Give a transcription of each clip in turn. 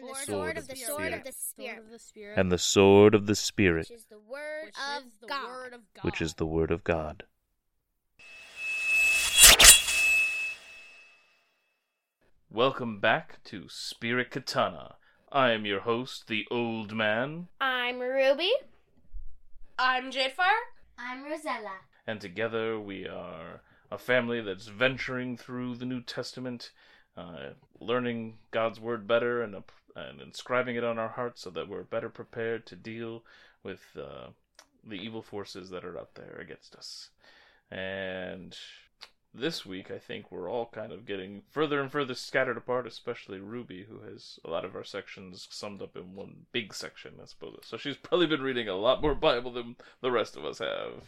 and the sword of the Spirit, and the sword of the Spirit, which is the word of God. which is the word of God. Welcome back to Spirit Katana. I am your host, the Old Man, I'm Ruby. I'm Jadefire. I'm Rosella. and together we are a family that's venturing through the New Testament, uh, learning God's Word better and, ap- and inscribing it on our hearts so that we're better prepared to deal with uh, the evil forces that are out there against us. And this week, I think we're all kind of getting further and further scattered apart, especially Ruby, who has a lot of our sections summed up in one big section, I suppose. So she's probably been reading a lot more Bible than the rest of us have.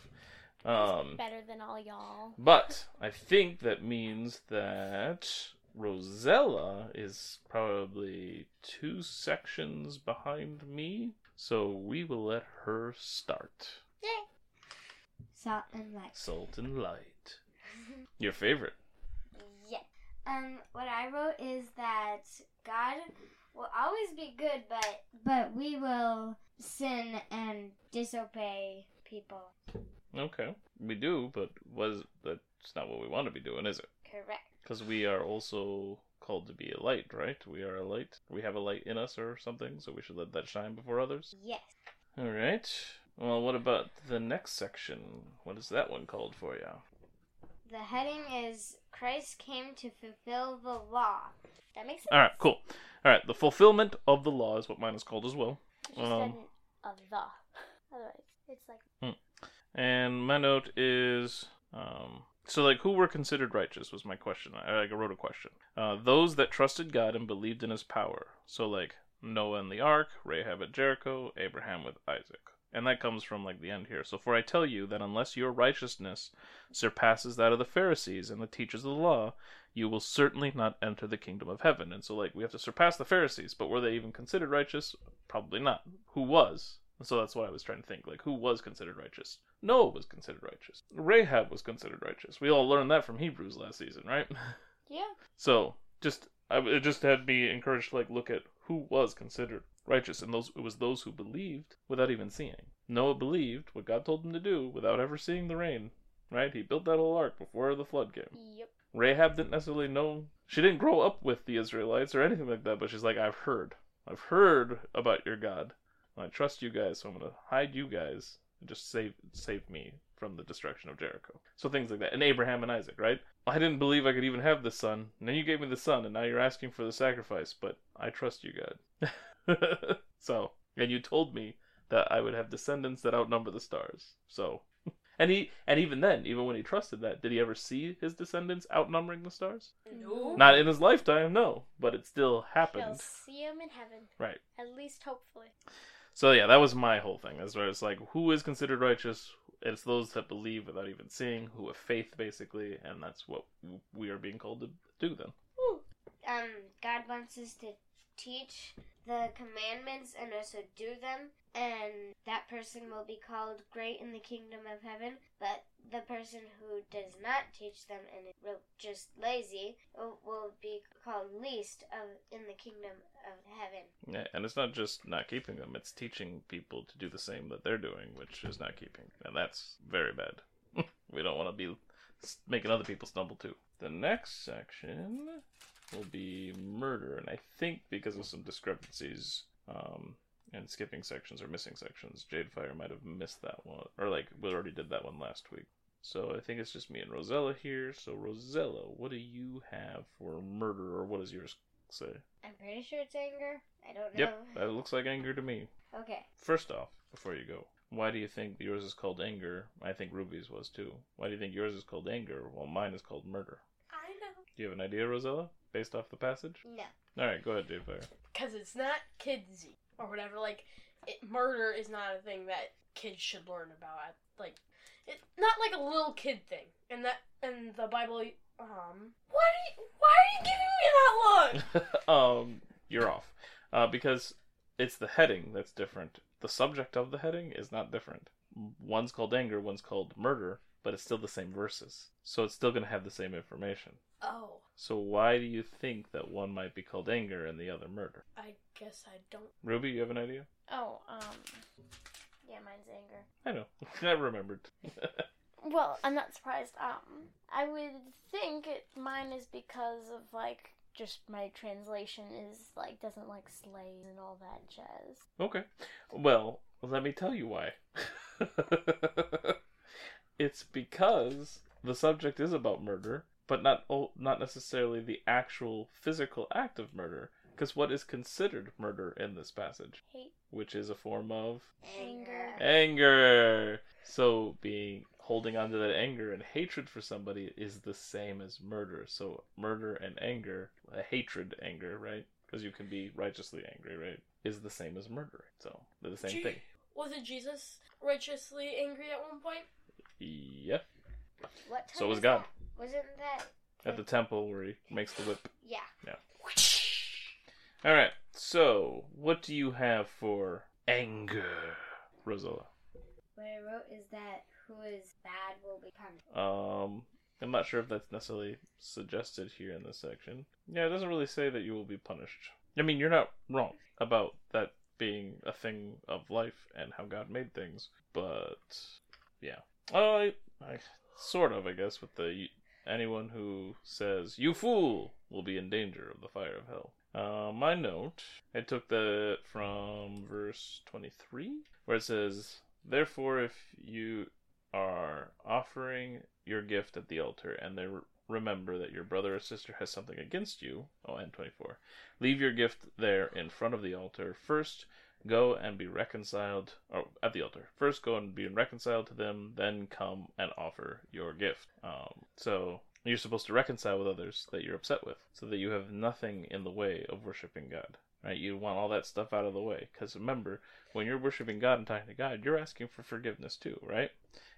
Um, Better than all y'all. but I think that means that Rosella is probably two sections behind me. So we will let her start. Yay. Salt and light. Salt and Light. Your favorite. Yeah. Um, what I wrote is that God will always be good, but but we will sin and disobey people. Okay. We do, but was that's not what we want to be doing, is it? Correct. Because we are also called to be a light, right? We are a light. We have a light in us or something, so we should let that shine before others. Yes. All right. Well, what about the next section? What is that one called for you? The heading is Christ came to fulfill the law. That makes sense. All right, cool. All right, the fulfillment of the law is what mine is called as well. Um, of the. Otherwise, it's like And my note is, um, so like, who were considered righteous was my question. I, I wrote a question. Uh, those that trusted God and believed in His power. So like Noah and the ark, Rahab at Jericho, Abraham with Isaac. And that comes from like the end here. So for I tell you that unless your righteousness surpasses that of the Pharisees and the teachers of the law, you will certainly not enter the kingdom of heaven. And so like we have to surpass the Pharisees, but were they even considered righteous? Probably not. Who was? So that's why I was trying to think, like, who was considered righteous? Noah was considered righteous. Rahab was considered righteous. We all learned that from Hebrews last season, right? yeah. So just, I, it just had me encouraged to like look at who was considered righteous, and those it was those who believed without even seeing. Noah believed what God told him to do without ever seeing the rain. Right? He built that whole ark before the flood came. Yep. Rahab didn't necessarily know. She didn't grow up with the Israelites or anything like that, but she's like, I've heard. I've heard about your God. I trust you guys, so I'm going to hide you guys just save save me from the destruction of Jericho. So things like that. And Abraham and Isaac, right? I didn't believe I could even have the son. And then you gave me the son, and now you're asking for the sacrifice, but I trust you, God. so, and you told me that I would have descendants that outnumber the stars. So, and he, and even then, even when he trusted that, did he ever see his descendants outnumbering the stars? No. Not in his lifetime, no, but it still happens. You'll see him in heaven. Right. At least hopefully. So yeah, that was my whole thing. As where it's like, who is considered righteous? It's those that believe without even seeing, who have faith, basically, and that's what we are being called to do. Then. Um, God wants us to teach the commandments and also do them, and that person will be called great in the kingdom of heaven. But the person who does not teach them and is just lazy will, will be called least of in the kingdom of heaven. Yeah, and it's not just not keeping them; it's teaching people to do the same that they're doing, which is not keeping, and that's very bad. we don't want to be making other people stumble too. The next section will be murder, and I think because of some discrepancies, um, and skipping sections or missing sections, Jadefire might have missed that one, or like we already did that one last week. So I think it's just me and Rosella here. So Rosella, what do you have for murder, or what does yours say? I'm pretty sure it's anger. I don't know. Yep, that looks like anger to me. Okay. First off, before you go, why do you think yours is called anger? I think Ruby's was too. Why do you think yours is called anger while mine is called murder? I know. Do you have an idea, Rosella, based off the passage? No. All right, go ahead, Jadefire. Because it's not kidsy or whatever. Like, it, murder is not a thing that kids should learn about. Like, it not like a little kid thing. And that and the Bible. Um, why do you, why are you giving me that look? um, you're off. Uh, because it's the heading that's different. The subject of the heading is not different. One's called anger, one's called murder, but it's still the same verses. So it's still going to have the same information. Oh, So why do you think that one might be called anger and the other murder? I guess I don't. Ruby, you have an idea? Oh, um, yeah, mine's anger. I know. I remembered. Well, I'm not surprised. Um, I would think it, mine is because of like just my translation is like doesn't like slay and all that jazz. okay. Well, let me tell you why. it's because the subject is about murder, but not not necessarily the actual physical act of murder. Because what is considered murder in this passage, Hate, which is a form of anger. anger. So being holding on to that anger and hatred for somebody is the same as murder. So murder and anger, uh, hatred, anger, right? Because you can be righteously angry, right? Is the same as murder. So they're the same Gee. thing. Wasn't Jesus righteously angry at one point? Yeah. What time So was God. that? Wasn't that? At the temple where he makes the whip. Yeah. Yeah. All right. So what do you have for anger, Rosella? What I wrote is that who is bad will be punished. Um, I'm not sure if that's necessarily suggested here in this section. Yeah, it doesn't really say that you will be punished. I mean, you're not wrong about that being a thing of life and how God made things, but yeah. Oh, I, I sort of, I guess, with the anyone who says "you fool" will be in danger of the fire of hell. Uh, my note, I took that from verse 23, where it says, "Therefore, if you are offering your gift at the altar and they re- remember that your brother or sister has something against you, oh, and 24, leave your gift there in front of the altar. First, go and be reconciled, or at the altar. First, go and be reconciled to them, then come and offer your gift. Um, so, you're supposed to reconcile with others that you're upset with, so that you have nothing in the way of worshiping God. Right? You want all that stuff out of the way. Because remember, when you're worshiping God and talking to God, you're asking for forgiveness too, right?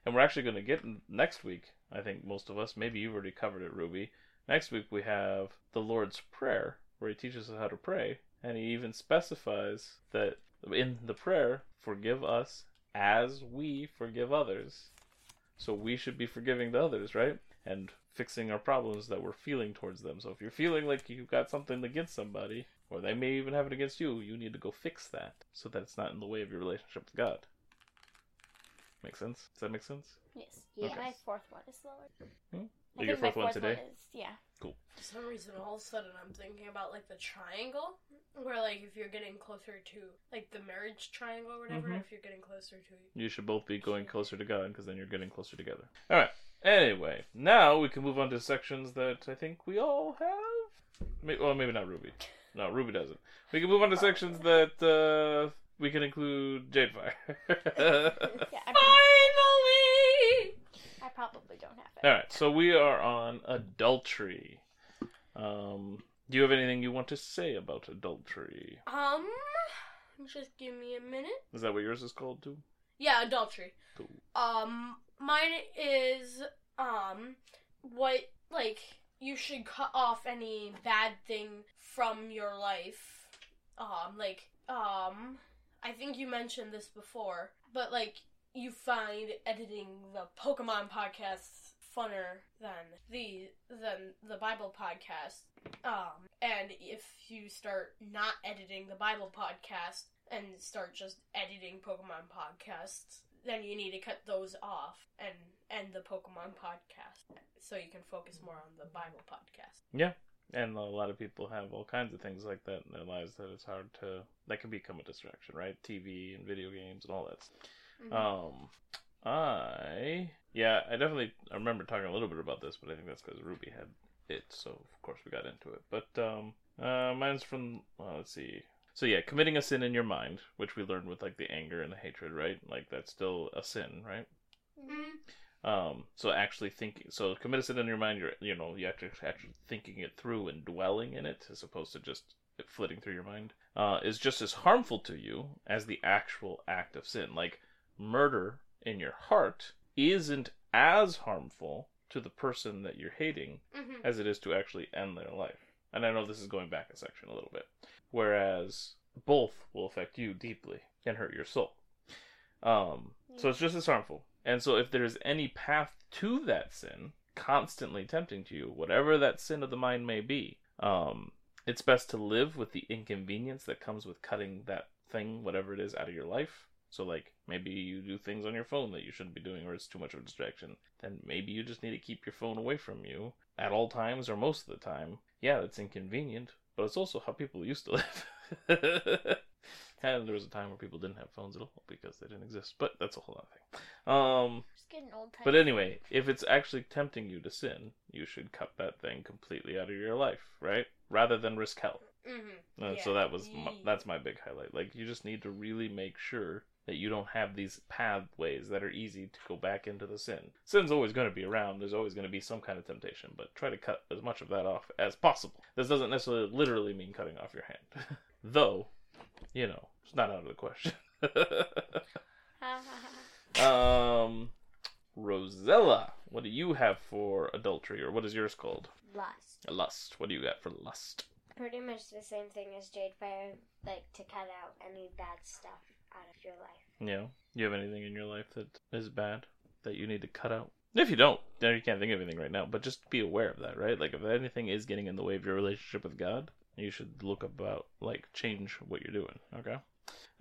And we're actually going to get next week, I think most of us, maybe you've already covered it, Ruby. Next week we have the Lord's Prayer, where he teaches us how to pray. And he even specifies that in the prayer, forgive us as we forgive others. So we should be forgiving the others, right? And fixing our problems that we're feeling towards them. So if you're feeling like you've got something against somebody, or they may even have it against you, you need to go fix that so that it's not in the way of your relationship with God. Make sense? Does that make sense? Yes. Yeah. My fourth one is lower. Hmm? I Your think my fourth one today? is yeah. Cool. For some reason, all of a sudden, I'm thinking about like the triangle, where like if you're getting closer to like the marriage triangle or whatever, Mhm. if you're getting closer to You should both be going closer to God because then you're getting closer together. All right. Anyway, now we can move on to sections that I think we all have. May- Well, maybe not Ruby. No, Ruby doesn't. We can move on to sections that uh, we can include Jadefire. Yeah. Finally. I probably don't have it. All right, so we are on adultery. Um, do you have anything you want to say about adultery? Um, just give me a minute. Is that what yours is called too? Yeah, adultery. Cool. Um, mine is um, what like you should cut off any bad thing from your life. Um, like um, I think you mentioned this before, but like you find editing the Pokemon podcasts funner than the than the Bible podcast. Um, and if you start not editing the Bible podcast and start just editing Pokemon podcasts, then you need to cut those off and end the Pokemon podcast so you can focus more on the Bible podcast. Yeah. And a lot of people have all kinds of things like that in their lives that it's hard to that can become a distraction, right? TV and video games and all that. Mm-hmm. Um, I yeah, I definitely I remember talking a little bit about this, but I think that's because Ruby had it, so of course we got into it. But um, uh, mine's from well, let's see. So yeah, committing a sin in your mind, which we learned with like the anger and the hatred, right? Like that's still a sin, right? Mhm. Um, so actually thinking, so commit a sin in your mind. You're, you know, you have to actually thinking it through and dwelling in it, as opposed to just flitting through your mind, uh, is just as harmful to you as the actual act of sin. Like murder in your heart isn't as harmful to the person that you're hating Mhm. as it is to actually end their life. And I know this is going back a section a little bit. Whereas both will affect you deeply and hurt your soul. Um, so it's just as harmful. And so if there's any path to that sin constantly tempting to you, whatever that sin of the mind may be, um, it's best to live with the inconvenience that comes with cutting that thing, whatever it is, out of your life. So, like, maybe you do things on your phone that you shouldn't be doing or it's too much of a distraction. Then maybe you just need to keep your phone away from you at all times or most of the time. Yeah, that's inconvenient, but it's also how people used to live. and there was a time where people didn't have phones at all because they didn't exist, but that's a whole other thing. Um, Just getting old tired. but anyway, if it's actually tempting you to sin, you should cut that thing completely out of your life, right? Rather than risk hell. Mm-hmm. Uh, So that was my, that's my big highlight. Like you just need to really make sure that you don't have these pathways that are easy to go back into the sin. Sin's always going to be around. There's always going to be some kind of temptation, but try to cut as much of that off as possible. This doesn't necessarily literally mean cutting off your hand, though. You know, it's not out of the question. um, Rosella, what do you have for adultery, or what is yours called? Lust. Lust. What do you got for lust? Pretty much the same thing as Jade Fire, like to cut out any bad stuff out of your life. Yeah. You have anything in your life that is bad that you need to cut out? If you don't, then you can't think of anything right now. But just be aware of that, right? Like if anything is getting in the way of your relationship with God, you should look about like change what you're doing. Okay.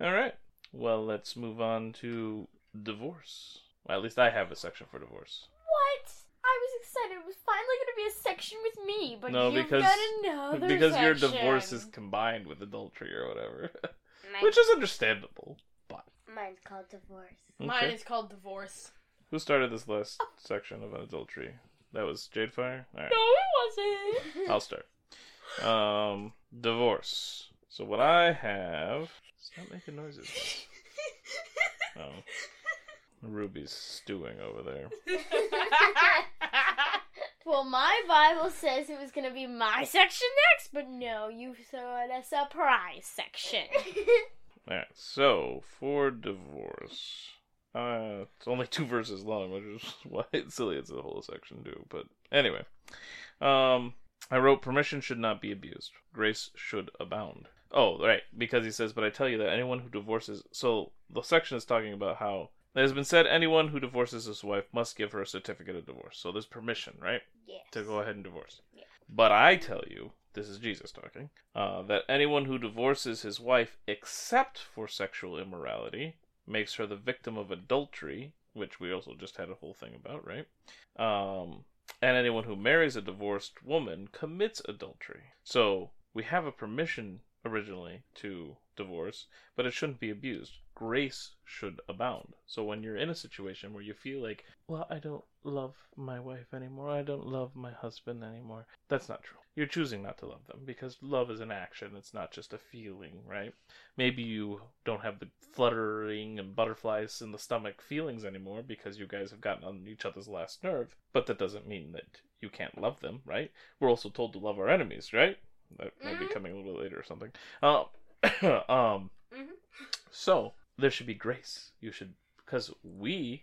All right. Well, let's move on to divorce. Well, at least I have a section for divorce. What? I was excited. It was finally going to be a section with me, but No, you've because- got another because your divorce is combined with adultery or whatever, Mine, which is understandable. But mine's called divorce. Mine is called divorce. Who started this last section of adultery? That was Jadefire. All right. No, it wasn't. I'll start. Um, divorce. So what I have. Stop making noises. Oh, Ruby's stewing over there. Well, my Bible says it was going to be my section next, but no, you saw a surprise section. All right. So for divorce, uh, it's only two verses long, which is why it's silly. It's a whole section too. But anyway, um, I wrote permission should not be abused. Grace should abound. Oh, right, because he says, but I tell you that anyone who divorces. So the section is talking about how it has been said anyone who divorces his wife must give her a certificate of divorce. So there's permission, right? yes. to go ahead and divorce. Yeah. But I tell you, this is Jesus talking, uh, that anyone who divorces his wife except for sexual immorality makes her the victim of adultery, which we also just had a whole thing about, right? Um, and anyone who marries a divorced woman commits adultery. So we have a permission originally to divorce, but it shouldn't be abused. Grace should abound. So when you're in a situation where you feel like, well, I don't love my wife anymore, I don't love my husband anymore, that's not true. You're choosing not to love them because love is an action, it's not just a feeling, right? Maybe you don't have the fluttering and butterflies in the stomach feelings anymore because you guys have gotten on each other's last nerve, but that doesn't mean that you can't love them, right? We're also told to love our enemies, right? That may be Mhm. coming a little bit later or something. Uh, um, Mhm. so there should be grace. You should, because we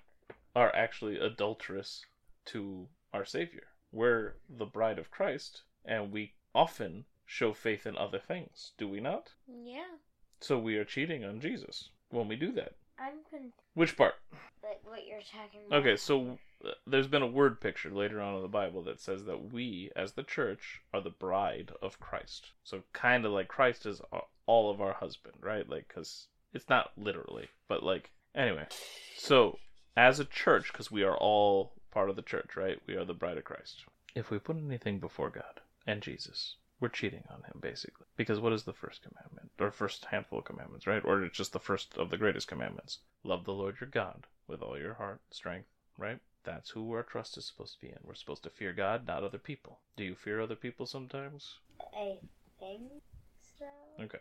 are actually adulterous to our Savior. We're the bride of Christ, and we often show faith in other things, do we not? yeah. So we are cheating on Jesus when we do that. I'm con- Which part? like what you're talking about. Okay, so there's been a word picture later on in the Bible that says that we, as the church, are the bride of Christ. So kind of like Christ is all of our husband, right? Like, because it's not literally, but like, anyway. So as a church, because we are all part of the church, right? We are the bride of Christ. If we put anything before God and Jesus, we're cheating on him basically. Because what is the first commandment? Or first handful of commandments, right? Or it's just the first of the greatest commandments. Love the Lord your God with all your heart, strength, right? That's who our trust is supposed to be in. We're supposed to fear God, not other people. Do you fear other people sometimes? I think so. Okay.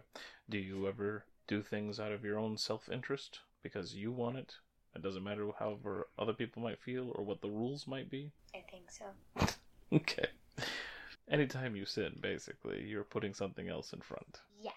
Do you ever do things out of your own self interest because you want it? It doesn't matter however other people might feel or what the rules might be? I think so. Okay. Anytime you sin, basically, you're putting something else in front. Yes.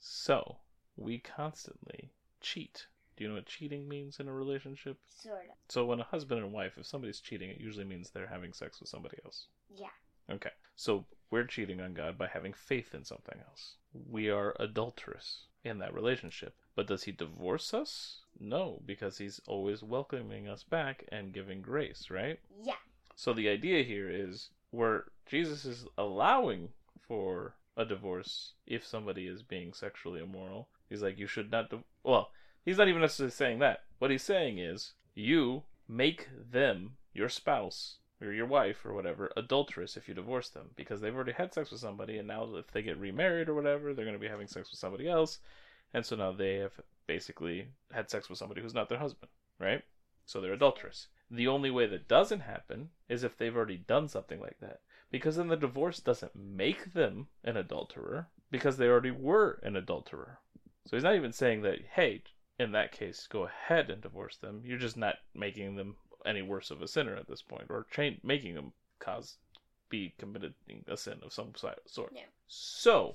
So, we constantly cheat. Do you know what cheating means in a relationship? Sort of. So, when a husband and wife, if somebody's cheating, it usually means they're having sex with somebody else. Yeah. Okay. So, we're cheating on God by having faith in something else. We are adulterous in that relationship. But does he divorce us? No, because he's always welcoming us back and giving grace, right? Yeah. So the idea here is where Jesus is allowing for a divorce if somebody is being sexually immoral. He's like, you should not. Di-. Well, he's not even necessarily saying that. What he's saying is, you make them, your spouse, or your wife, or whatever, adulterous if you divorce them because they've already had sex with somebody, and now if they get remarried or whatever, they're going to be having sex with somebody else. And so now they have basically had sex with somebody who's not their husband, right? So they're adulterous. The only way that doesn't happen is if they've already done something like that. Because then the divorce doesn't make them an adulterer, because they already were an adulterer. So he's not even saying that, hey, in that case, go ahead and divorce them. You're just not making them any worse of a sinner at this point, or making them cause be committing a sin of some sort. Yeah. So,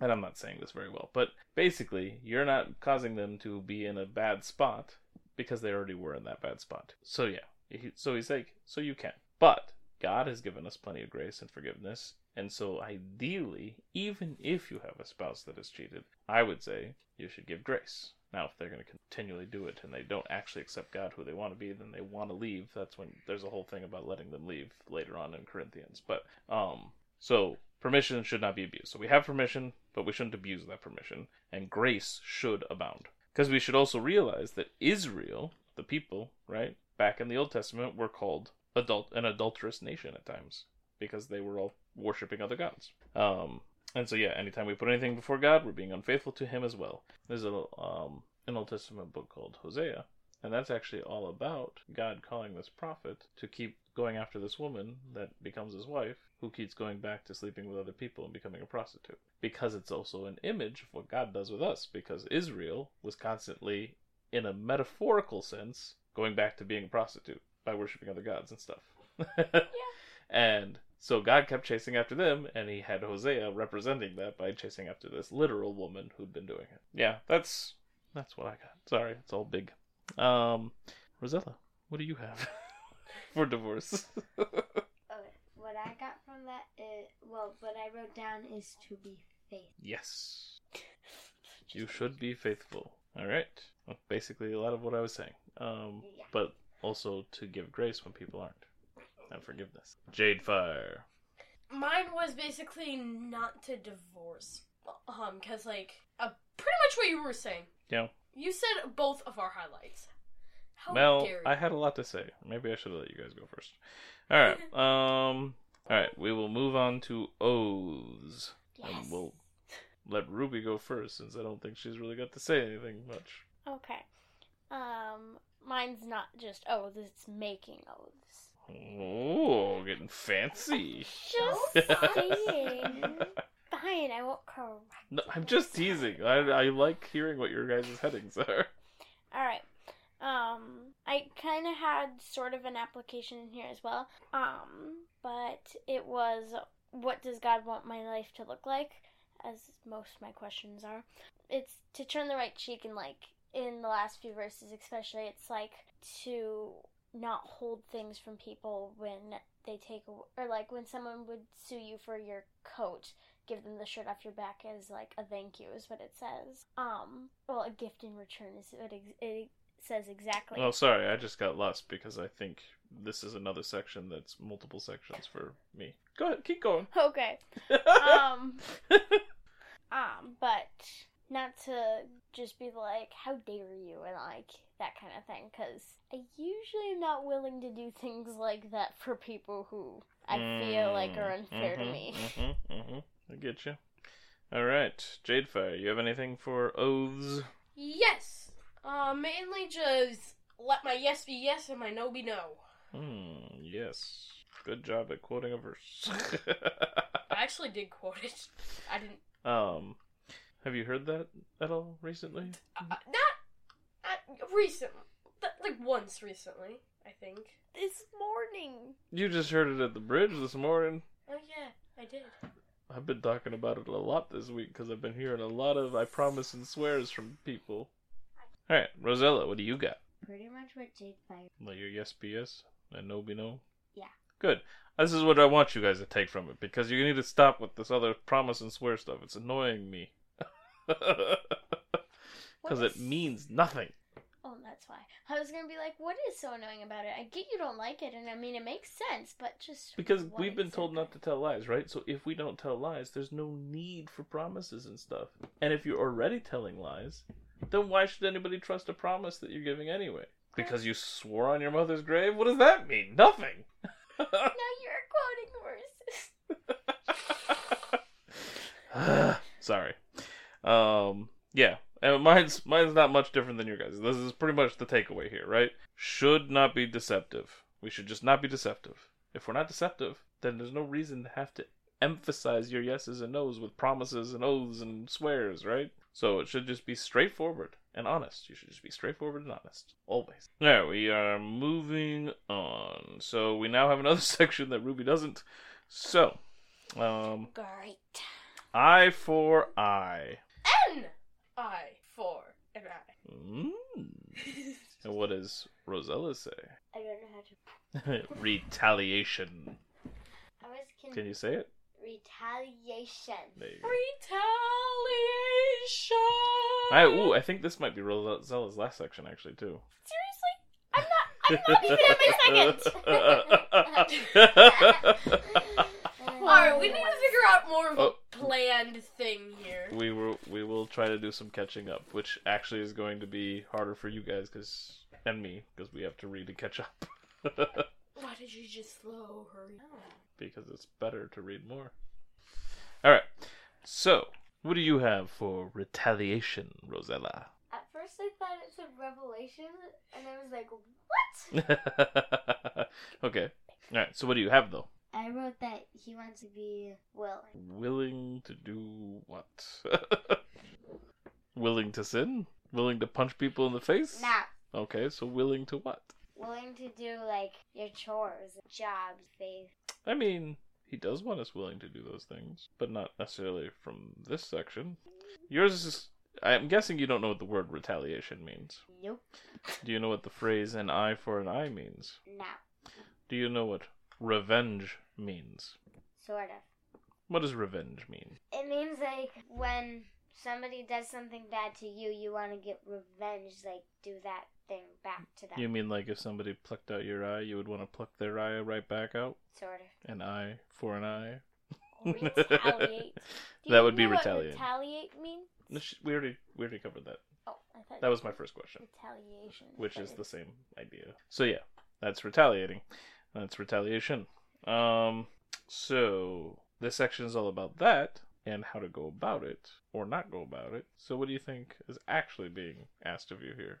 and I'm not saying this very well, but basically, you're not causing them to be in a bad spot because they already were in that bad spot. So yeah, so he's like, so you can, but God has given us plenty of grace and forgiveness, and so ideally, even if you have a spouse that has cheated, I would say you should give grace. Now, if they're going to continually do it and they don't actually accept God who they want to be, then they want to leave. That's when there's a whole thing about letting them leave later on in Corinthians. But um, so permission should not be abused. So we have permission, but we shouldn't abuse that permission, and grace should abound. Because we should also realize that Israel, the people, right, back in the Old Testament, were called adult an adulterous nation at times because they were all worshiping other gods. Um, and so yeah, anytime we put anything before God, we're being unfaithful to Him as well. There's a um, an Old Testament book called Hosea, and that's actually all about God calling this prophet to keep going after this woman that becomes his wife, who keeps going back to sleeping with other people and becoming a prostitute. Because it's also an image of what God does with us, because Israel was constantly, in a metaphorical sense, going back to being a prostitute by worshiping other gods and stuff. yeah. And so God kept chasing after them, and he had Hosea representing that by chasing after this literal woman who'd been doing it. Yeah, that's that's what I got. Sorry, it's all big. Um, Rosella, what do you have for divorce? Okay. What I got from that is well, what I wrote down is to be faithful. yes, you should be faithful. All right. Well, basically, a lot of what I was saying. Um, Yeah. but also to give grace when people aren't, and forgiveness. Jade Fire. Mine was basically not to divorce. Um, cause like, uh, pretty much what you were saying. Yeah. You said both of our highlights. How well, dare you? I had a lot to say. Maybe I should have let you guys go first. All right. Um. All right. We will move on to oaths, Yes. and we'll let Ruby go first, since I don't think she's really got to say anything much. Okay. Um, mine's not just oaths; it's making oaths. Oh, getting fancy. Just saying. Fine, I won't correct. No, I'm just teasing. I, I like hearing what your guys' headings are. All right. Um, I kind of had sort of an application in here as well. Um, but it was, what does God want my life to look like? As most of my questions are. It's to turn the right cheek and like in the last few verses especially it's like to not hold things from people when they take or like when someone would sue you for your coat give them the shirt off your back as like a thank you is what it says um well a gift in return is what ex- it says exactly Oh, sorry, I just got lost because I think this is another section that's multiple sections for me. Go ahead, keep going. okay um um but not to just be like how dare you and like that kind of thing because i usually am not willing to do things like that for people who i feel like are unfair to me Mm-hmm, mm-hmm. I get you. All right, Jadefire, you have anything for oaths? Yes. Uh, mainly just let my yes be yes and my no be no. Hmm. Yes. Good job at quoting a verse. I actually did quote it. I didn't. um, have you heard that at all recently? Uh, not uh, recent. th- Like once recently, I think. this morning You just heard it at the bridge this morning. Oh yeah. I did. I've been talking about it a lot this week because I've been hearing a lot of I promise and swears from people. All right, Rosella, what do you got? Pretty much what Jade Fire. Like your yes be yes and no be no? Yeah. Good. This is what I want you guys to take from it because you need to stop with this other promise and swear stuff. It's annoying me. Because What it is- means nothing. Oh, that's why. I was gonna be like, what is so annoying about it? I get you don't like it, and I mean it makes sense, but just Because we've been told not to tell lies, right? So if we don't tell lies, there's no need for promises and stuff. And if you're already telling lies, then why should anybody trust a promise that you're giving anyway? Because you swore on your mother's grave? What does that mean? Nothing. Now you're quoting verses. Sorry. Um, yeah. And mine's mine's not much different than your guys. This is pretty much the takeaway here, right? Should not be deceptive. We should just not be deceptive. If we're not deceptive, then there's no reason to have to emphasize your yeses and nos with promises and oaths and swears, right? So it should just be straightforward and honest. You should just be straightforward and honest. Always. Now we are moving on. So we now have another section that Ruby doesn't. So, um, Great. eye for eye. N eye for an eye. Mm. And what does Rosella say? I don't know how to. Retaliation. I was con- Can you say it? retaliation. There. Retaliation. I, ooh, I think this might be Rosella's last section actually too. Seriously, I'm not. I'm not even a second. Alright, we need to figure out more of a Oh. planned thing here. we will we will try to do some catching up, which actually is going to be harder for you guys because and me because we have to read and catch up Why did you just slow hurry down? because it's better to read more. All right, so what do you have for retaliation, Rosella? At first, I thought it said revelation, and I was like, what? okay. All right. So what do you have though? I wrote that he wants to be willing. Willing to do what? willing to sin? Willing to punch people in the face? Now, Okay, so willing to what? willing to do like your chores, jobs, faith. I mean, he does want us willing to do those things, but not necessarily from this section. Yours is. I'm guessing you don't know what the word retaliation means. Nope. Do you know what the phrase an eye for an eye means? Now, Do you know what revenge means? sort of. What does revenge mean? It means like when somebody does something bad to you, you want to get revenge, like do that thing back to them. You mean like if somebody plucked out your eye, you would want to pluck their eye right back out? Sort of. An eye for an eye? retaliate. That would be retaliate. Retaliate means? We already we already covered that. Oh, I thought That was my first question, retaliation. which is the same idea. So yeah, that's retaliating. That's retaliation. Um, so this section is all about that and how to go about it or not go about it. So what do you think is actually being asked of you here?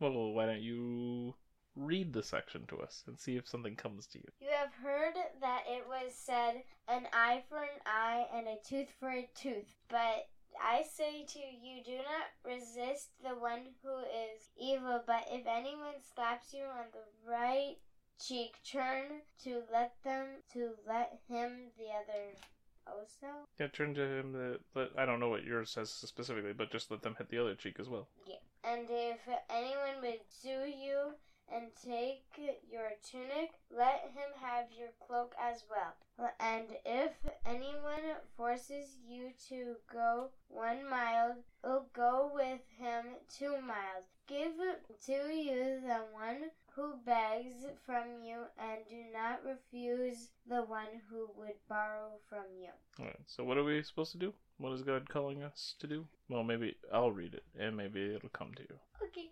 Well, why don't you read the section to us and see if something comes to you? You have heard that it was said, an eye for an eye and a tooth for a tooth. But I say to you, do not resist the one who is evil. But if anyone slaps you on the right cheek, turn to let them to let him the other also. Yeah, turn to him. The, but I don't know what yours says specifically, but just let them hit the other cheek as well. Yeah. And if anyone would sue you and take your tunic, let him have your cloak as well. And if anyone forces you to go one mile, go with him two miles. Give to you the one who begs from you, and do not refuse the one who would borrow from you. Alright, so what are we supposed to do? What is God calling us to do? Well, maybe I'll read it, and maybe it'll come to you. Okay.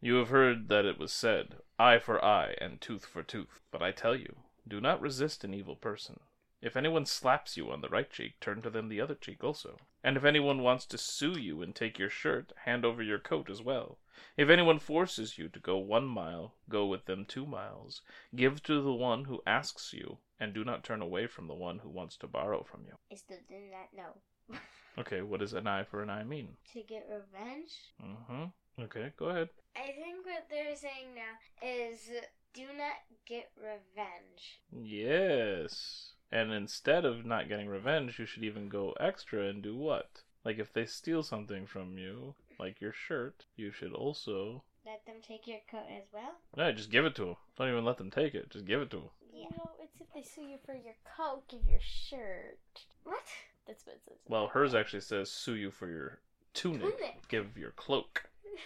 You have heard that it was said, eye for eye and tooth for tooth. But I tell you, do not resist an evil person. If anyone slaps you on the right cheek, turn to them the other cheek also. And if anyone wants to sue you and take your shirt, hand over your coat as well. If anyone forces you to go one mile, go with them two miles. Give to the one who asks you, and do not turn away from the one who wants to borrow from you. I still did not know. Okay, what does an eye for an eye mean? To get revenge? Mm-hmm. Okay, go ahead. I think what they're saying now is do not get revenge. Yes. And instead of not getting revenge, you should even go extra and do what? Like if they steal something from you, like your shirt, you should also Let them take your coat as well. no, just give it to them. Don't even let them take it. Just give it to them. Yeah. No, it's if they sue you for your coat, give your shirt. What? That's what it says. Well, hers actually says sue you for your tunic. Tunic. Give your cloak.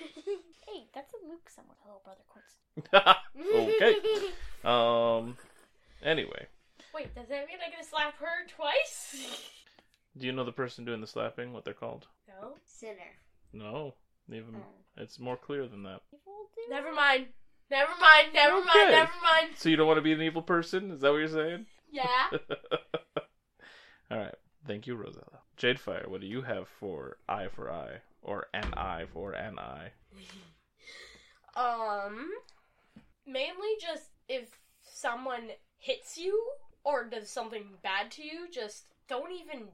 Hey, that's a Luke somewhat. Hello, brother quotes. okay. Um. Anyway, Wait, does that mean I get to slap her twice? do you know the person doing the slapping? What they're called? no. Sinner. No. Even Oh. it's more clear than that. Never mind. Never mind. Never Okay. mind. Never mind. So you don't want to be an evil person? Is that what you're saying? Yeah. All right. Thank you, Rosella. Jadefire, what do you have for eye for eye or an eye for an eye? Um, mainly just if someone hits you or does something bad to you, just don't even.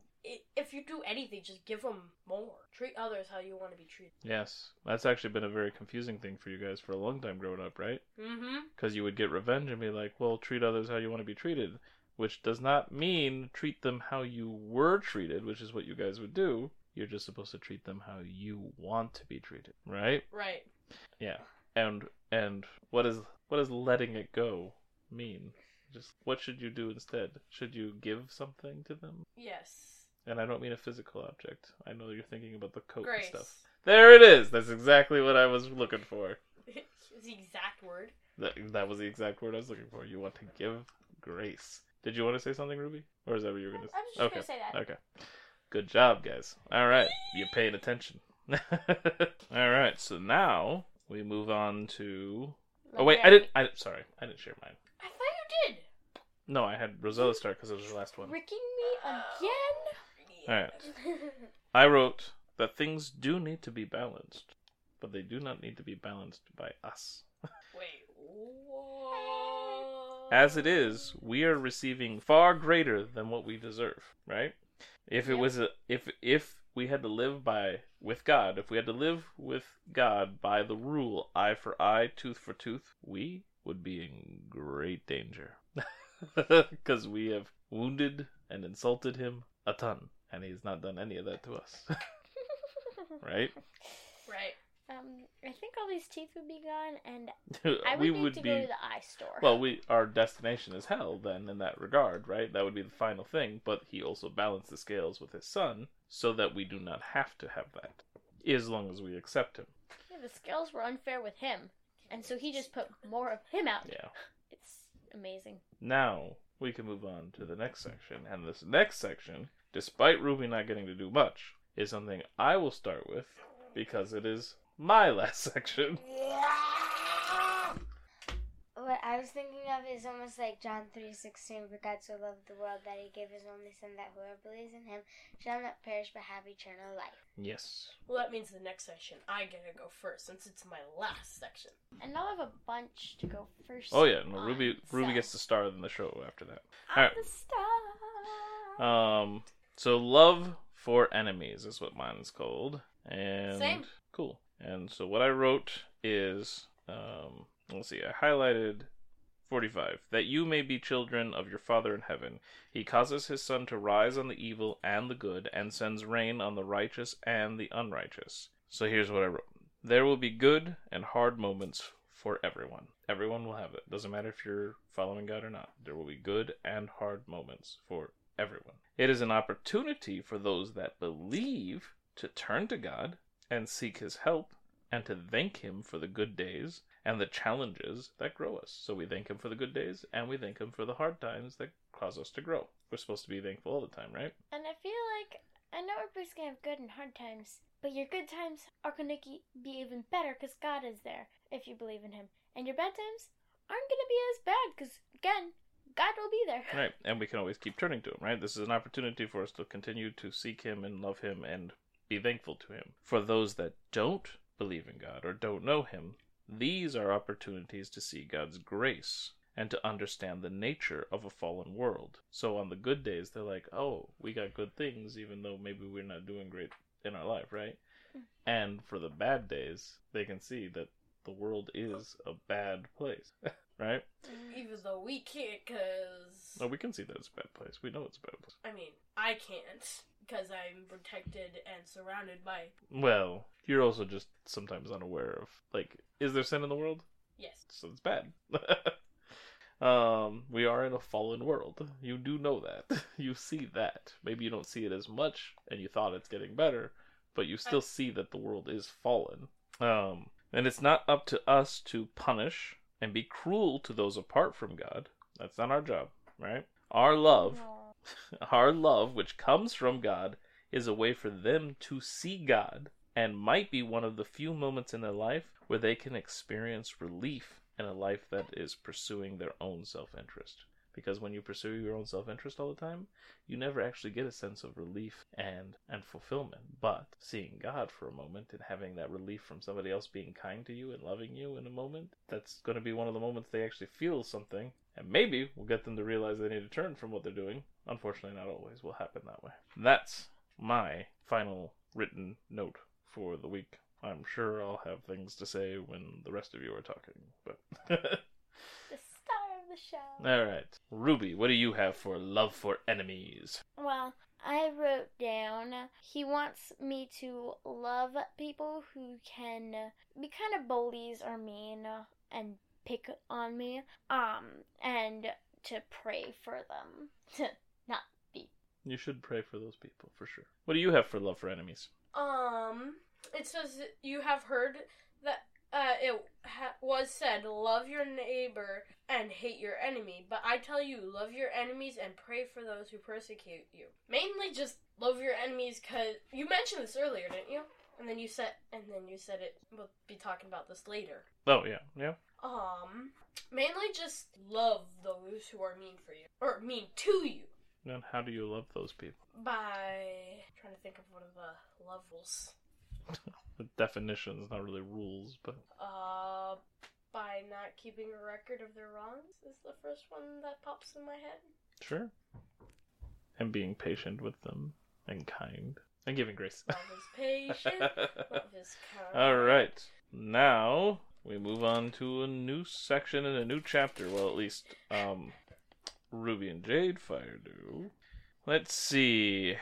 If you do anything, just give them more. Treat others how you want to be treated. Yes, that's actually been a very confusing thing for you guys for a long time growing up, right? Mm-hmm. Because you would get revenge and be like, well, treat others how you want to be treated, which does not mean treat them how you were treated, which is what you guys would do. You're just supposed to treat them how you want to be treated, right? Right. Yeah. And and what is what does letting it go mean? Just what should you do instead? Should you give something to them? Yes. And I don't mean a physical object. I know you're thinking about the coat Grace. and stuff. There it is. That's exactly what I was looking for. The exact word. That that was the exact word I was looking for. You want to give grace. Did you want to say something, Ruby? Or is that what you were gonna I was just Okay. gonna say that. Okay. Good job, guys. All right. You're paying attention. All right. So now we move on to. Oh wait, I didn't. I sorry, I didn't share mine. I thought you did. No, I had Rosella start because it was her last one. Tricking me again? All right. I wrote that things do need to be balanced, but they do not need to be balanced by us. Wait. What? As it is, we are receiving far greater than what we deserve, right? If it Yep. was a, if if we had to live by with God, if we had to live with God by the rule eye for eye, tooth for tooth, we would be in great danger. Cuz we have wounded and insulted him a ton, and he's not done any of that to us. right? Right. Um, I think all these teeth would be gone, and I would we need would to be go to the eye store. Well, we our destination is hell then in that regard, right? That would be the final thing, but he also balanced the scales with his son so that we do not have to have that as long as we accept him. yeah, the scales were unfair with him, and so he just put more of him out. Yeah. It's amazing. Now, we can move on to the next section, and this next section, despite Ruby not getting to do much, is something I will start with because it is my last section. What I was thinking of is almost like John three sixteen. For God so loved the world that He gave His only Son, that whoever believes in Him shall not perish but have eternal life. Yes. Well, that means the next section I get to go first since it's my last section. And I'll have a bunch to go first. Oh yeah, no, on, Ruby Ruby so- gets to star in the show after that. I'm Alright. the star. Um, so love for enemies is what mine is called, and Same. cool. And so what I wrote is, um, let's see, I highlighted forty-five that you may be children of your Father in heaven. He causes his sun to rise on the evil and the good, and sends rain on the righteous and the unrighteous. So here's what I wrote: There will be good and hard moments for everyone. Everyone will have it. Doesn't matter if you're following God or not. There will be good and hard moments for everyone. It is an opportunity for those that believe to turn to God and seek His help and to thank Him for the good days and the challenges that grow us. So we thank Him for the good days and we thank Him for the hard times that cause us to grow. We're supposed to be thankful all the time, right? And I feel like I know everybody's gonna have good and hard times, but your good times are gonna be even better because God is there if you believe in Him, and your bad times aren't gonna be as bad because again, God will be there. Right. And we can always keep turning to Him, right? This is an opportunity for us to continue to seek Him and love Him and be thankful to Him. For those that don't believe in God or don't know Him, these are opportunities to see God's grace and to understand the nature of a fallen world. So on the good days, they're like, oh, we got good things, even though maybe we're not doing great in our life, right? Mm-hmm. And for the bad days, they can see that the world is a bad place, right? Even though we can't, cause Oh, we can see that it's a bad place. We know it's a bad place. I mean, I can't because I'm protected and surrounded by. Well, you're also just sometimes unaware of like, is there sin in the world? Yes. So it's bad. um, we are in a fallen world. You do know that. You see that. Maybe you don't see it as much, and you thought it's getting better, but you still see that the world is fallen. Um, and it's not up to us to punish and be cruel to those apart from God. That's not our job, right? Our love No. our love, which comes from God, is a way for them to see God and might be one of the few moments in their life where they can experience relief in a life that is pursuing their own self interest. Because when you pursue your own self interest all the time, you never actually get a sense of relief and, and fulfillment. But seeing God for a moment and having that relief from somebody else being kind to you and loving you in a moment, that's going to be one of the moments they actually feel something. And maybe we'll get them to realize they need to turn from what they're doing. Unfortunately, not always will happen that way. That's my final written note for the week. I'm sure I'll have things to say when the rest of you are talking, but The star of the show. all right. Ruby, what do you have for love for enemies? Well, I wrote down he wants me to love people who can be kind of bullies or mean and pick on me, um, and to pray for them to not be. You should pray for those people for sure. What do you have for love for enemies? Um, it says you have heard that uh, it ha- was said, "Love your neighbor and hate your enemy." But I tell you, love your enemies and pray for those who persecute you. Mainly, just love your enemies, cause you mentioned this earlier, didn't you? And then you said, and then you said it. We'll be talking about this later. Oh yeah, yeah. Um, mainly just love those who are mean for you or mean to you. And how do you love those people? By trying to think of one of the levels. The definitions, not really rules, but Uh, by not keeping a record of their wrongs is the first one that pops in my head. sure. And being patient with them and kind and giving grace. Love is patient. love is kind. All right. Now we move on to a new section and a new chapter. Well, at least um, Ruby and Jade Fire do. Let's see.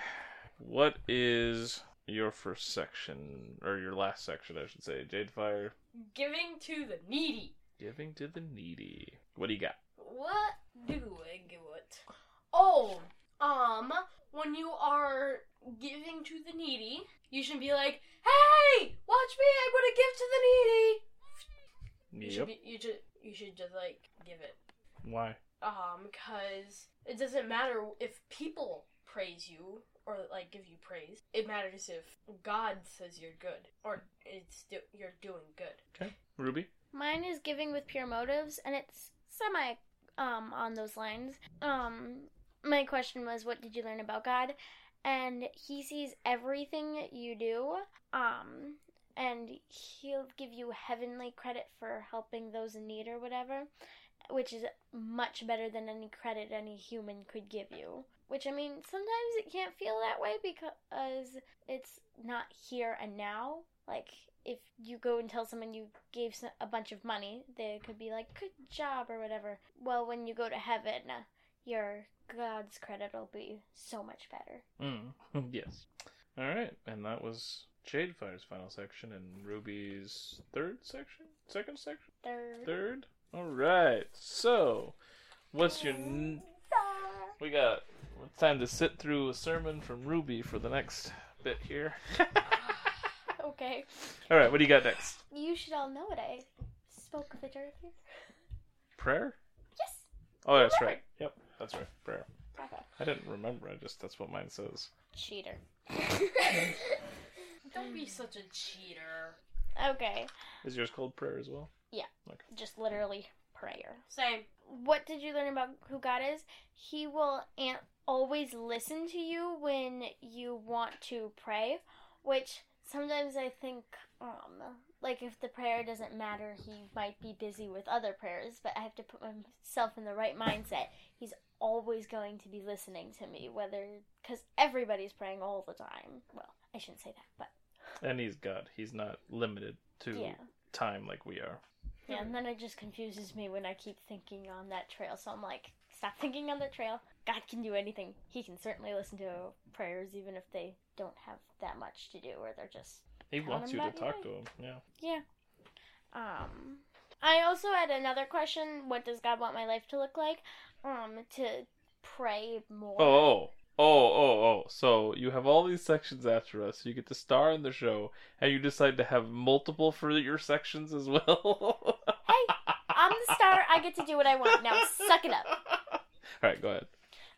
What is your first section or your last section, I should say? Jade Fire Giving to the needy. giving to the needy. What do you got? What do I give it? Oh, um, when you are giving to the needy, you should be like, "Hey, watch me! I'm gonna give to the needy." You should be, you should you should just like give it. Why? Um, because it doesn't matter if people praise you or like give you praise. It matters if God says you're good or it's do- you're doing good. Okay. Ruby? Mine is giving with pure motives, and it's semi um on those lines. Um, my question was, what did you learn about God? And he sees everything you do. Um, and he'll give you heavenly credit for helping those in need or whatever, which is much better than any credit any human could give you. Which I mean, sometimes it can't feel that way because it's not here and now. Like if you go and tell someone you gave a bunch of money, they could be like, "Good job" or whatever. Well, when you go to heaven, your God's credit will be so much better. Mm. yes. All right, and that was Jade Fire's final section and Ruby's third section, second section, Third. third. All right. So, what's your? N- we got it's time to sit through a sermon from Ruby for the next bit here. Okay. All right, what do you got next? You should all know it. I spoke of it earlier. Prayer. Yes. Oh, that's Prayer. right. Yep, that's right. Prayer. Okay. I didn't remember. I just that's what mine says. Cheater. Don't be such a cheater. Okay. Is yours called prayer as well? Yeah, just literally prayer. Same. what did you learn about who God is? He will an- always listen to you when you want to pray, which sometimes I think, um, like if the prayer doesn't matter, he might be busy with other prayers, but I have to put myself in the right mindset. He's always going to be listening to me, whether, because everybody's praying all the time. Well, I shouldn't say that, but And he's God. He's not limited to yeah. time like we are. Yeah, and then it just confuses me when I keep thinking on that trail. So I'm like, stop thinking on the trail. God can do anything. He can certainly listen to prayers even if they don't have that much to do or they're just He wants you to talk to him. Yeah. yeah. Um, I also had another question. What does God want my life to look like? Um, to pray more. Oh, oh, oh, oh. So you have all these sections after us. You get to star in the show, and you decide to have multiple for your sections as well. Hey, I'm the star. I get to do what I want. Now suck it up. All right, go ahead.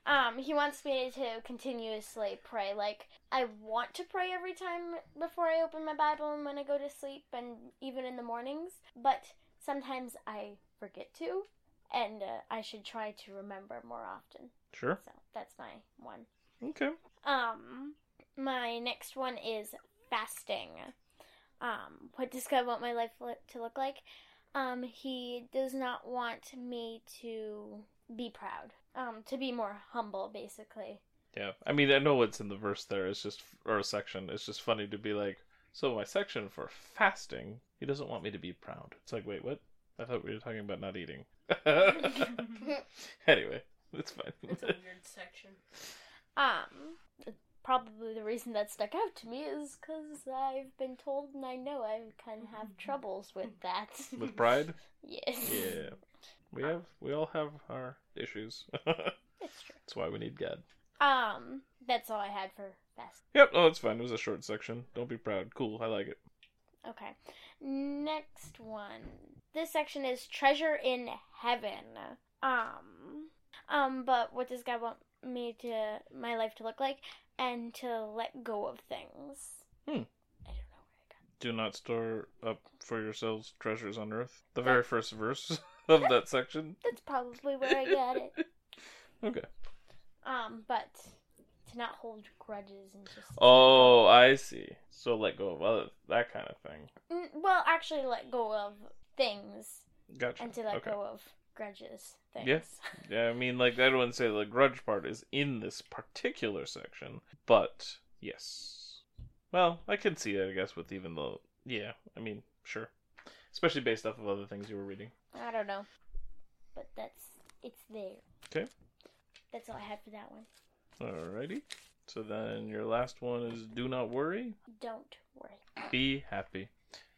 Um, he wants me to continuously pray. Like I want to pray every time before I open my Bible and when I go to sleep, and even in the mornings. But sometimes I forget to, and uh, I should try to remember more often. Sure. So that's my one. Okay. Um, my next one is fasting. Um, what does God want my life to look like? Um, he does not want me to be proud. Um, to be more humble, basically. Yeah. I mean, I know what's in the verse there. It's just or a section. It's just funny to be like, so my section for fasting. He doesn't want me to be proud. It's like, wait, what? I thought we were talking about not eating. anyway, it's fine. It's a weird section. Um, probably the reason that stuck out to me is because I've been told and I know I kind of have troubles with that. With pride. yes. Yeah. We have we all have our issues. It's true. That's why we need God. Um, that's all I had for fasting. Yep, oh it's fine. It was a short section. Don't be proud. Cool, I like it. Okay. Next one. This section is treasure in heaven. Um um but what does God want me to my life to look like and to let go of things? Hmm. I don't know where I got. Do not store up for yourselves treasures on earth. The very first verse of that section. That's probably where I got it. Okay. Um but to not hold grudges and just Oh, I see. So let go of other that kind of thing. Mm, well, actually let go of things Gotcha. and to let okay. go of grudges things. Yeah. Yeah, I mean, like I wouldn't say the grudge part is in this particular section, but yes. Well, I can see that, I guess, with even the yeah. I mean, sure, especially based off of other things you were reading. I don't know. But that's it's there. Okay. That's all I had for that one. Alrighty. So then your last one is do not worry, Don't worry. be happy.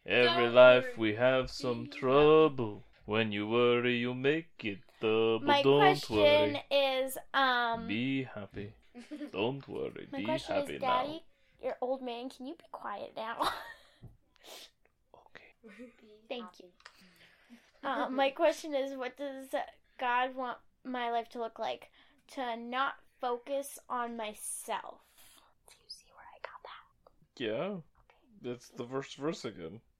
Every Don't life worry, we have some be trouble. When you worry, you make it double. My Don't question worry. is um Be happy. Don't worry. my be question happy is now. Daddy, your old man, can you be quiet now? Okay. Thank you. Uh, my question is what does God want my life to look like? To not focus on myself. Do you see where I got that? Yeah. That's the first verse again.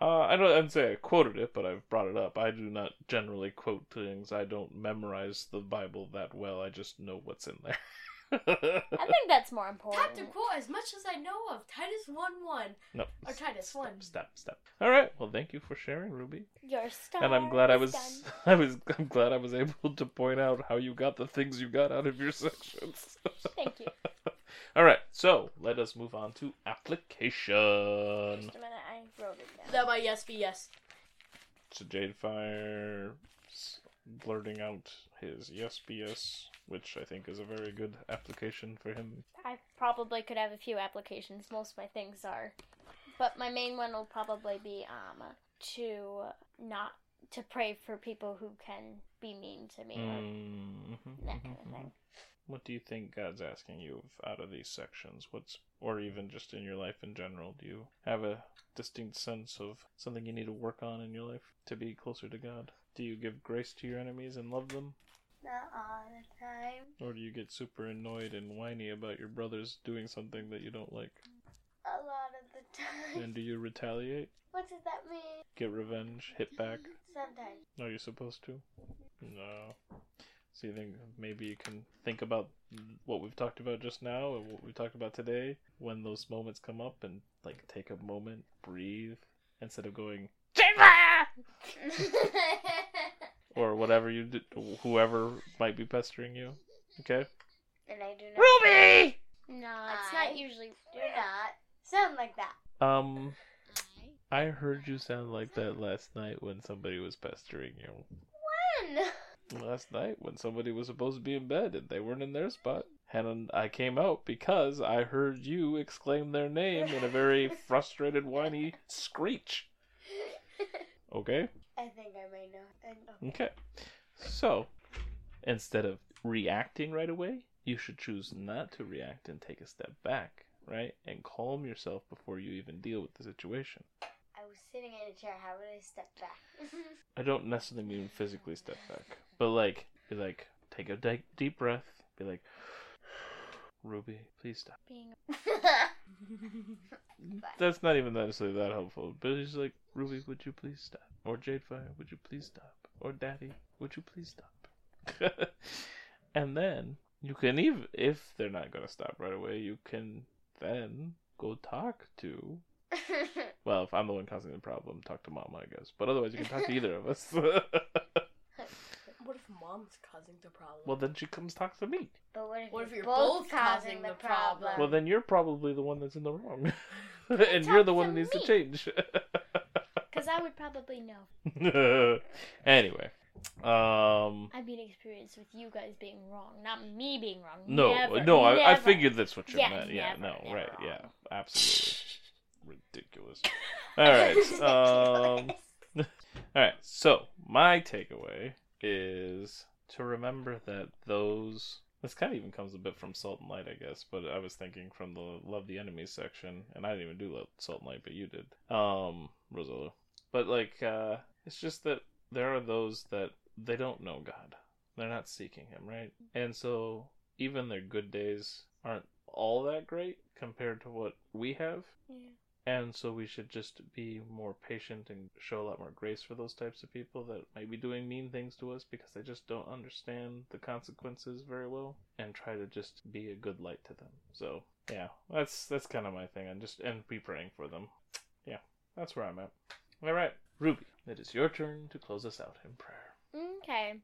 Uh, I don't. I'd say I quoted it, but I've brought it up. I do not generally quote things. I don't memorize the Bible that well. I just know what's in there. I think that's more important. Time to quote as much as I know of Titus 1 1. no. Or Titus 1. Step, step. All right. Well, thank you for sharing, Ruby. Your star And I'm glad I was, done. I was, I'm glad I was able to point out how you got the things you got out of your sections. Thank you. All right. So let us move on to application. Just a minute, I wrote it down. That might yes be yes. So Jade Fire blurting out his yes BS, which I think is a very good application for him. I probably could have a few applications. Most of my things are, but my main one will probably be um to not to pray for people who can be mean to me or Mhm, that kind of mhm, thing. What do you think God's asking you of out of these sections? What's or even just in your life in general? Do you have a distinct sense of something you need to work on in your life to be closer to God? Do you give grace to your enemies and love them? Not all the time. Or do you get super annoyed and whiny about your brothers doing something that you don't like? A lot of the time. And do you retaliate? What does that mean? Get revenge? Hit back? Sometimes. Are you supposed to? No. So you think maybe you can think about what we've talked about just now and what we talked about today when those moments come up and like take a moment, breathe instead of going or whatever you did, whoever might be pestering you. Okay. and I do not. Ruby. No, it's not usually. Do not sound like that. Um, I heard you sound like that last night when somebody was pestering you. When? Last night when somebody was supposed to be in bed and they weren't in their spot. And I came out because I heard you exclaim their name in a very frustrated, whiny screech. Okay? I think I may know. Okay. So, instead of reacting right away, you should choose not to react and take a step back, right? And calm yourself before you even deal with the situation. Was sitting in a chair. How would I step back? I don't necessarily mean physically step back, but like, be like, take a di- deep breath, be like, Ruby, please stop. Being That's not even necessarily that helpful, but it's like, Ruby, would you please stop? Or Jadefire, would you please stop? Or Daddy, would you please stop? and then you can even, if they're not gonna stop right away, you can then go talk to. Well, if I'm the one causing the problem, talk to Mama, I guess. But otherwise, you can talk to either of us. What if mom's causing the problem? well, then she comes talk to me. but what if, What if you're, you're both, both causing, causing the the problem? problem? Well, then you're probably the one that's in the wrong, and you're the talk one to that needs to me. change. Because I would probably know. anyway, um, I've been experienced with you guys being wrong, not me being wrong. no, Never, no, I, I never. figured that's what you Yeah, meant. Yeah, never, no, never right, wrong. yeah, absolutely, ridiculous. All right, um, all right. So my takeaway is to remember that those. This kind of even comes a bit from Salt and Light, I guess, but I was thinking from the Love the Enemies section, and I didn't even do Love Salt and Light, but you did, um, Rosella. But like, uh, it's just that there are those that they don't know God. They're not seeking Him, right? And so even their good days aren't all that great compared to what we have. Yeah. And so we should just be more patient and show a lot more grace for those types of people that might be doing mean things to us because they just don't understand the consequences very well and try to just be a good light to them. So, yeah, that's that's kind of my thing and just and be praying for them. Yeah, that's where I'm at. All right, Ruby, it is your turn to close us out in prayer. Okay.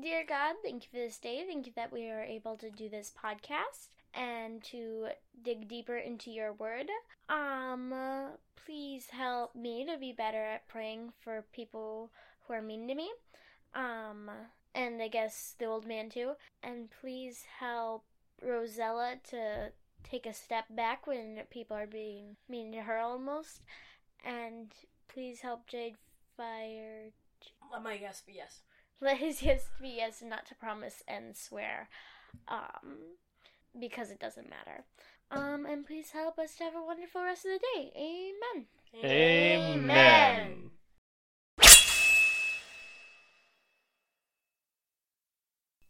Dear God, thank you for this day. Thank you that we are able to do this podcast and to dig deeper into your word. Um, uh, please help me to be better at praying for people who are mean to me. Um, and I guess the old man too. And please help Rosella to take a step back when people are being mean to her almost. And please help Jade Fire Let my guess be yes. let his yes be yes and not to promise and swear. Um because it doesn't matter. Um, and please help us to have a wonderful rest of the day. Amen. Amen. Amen.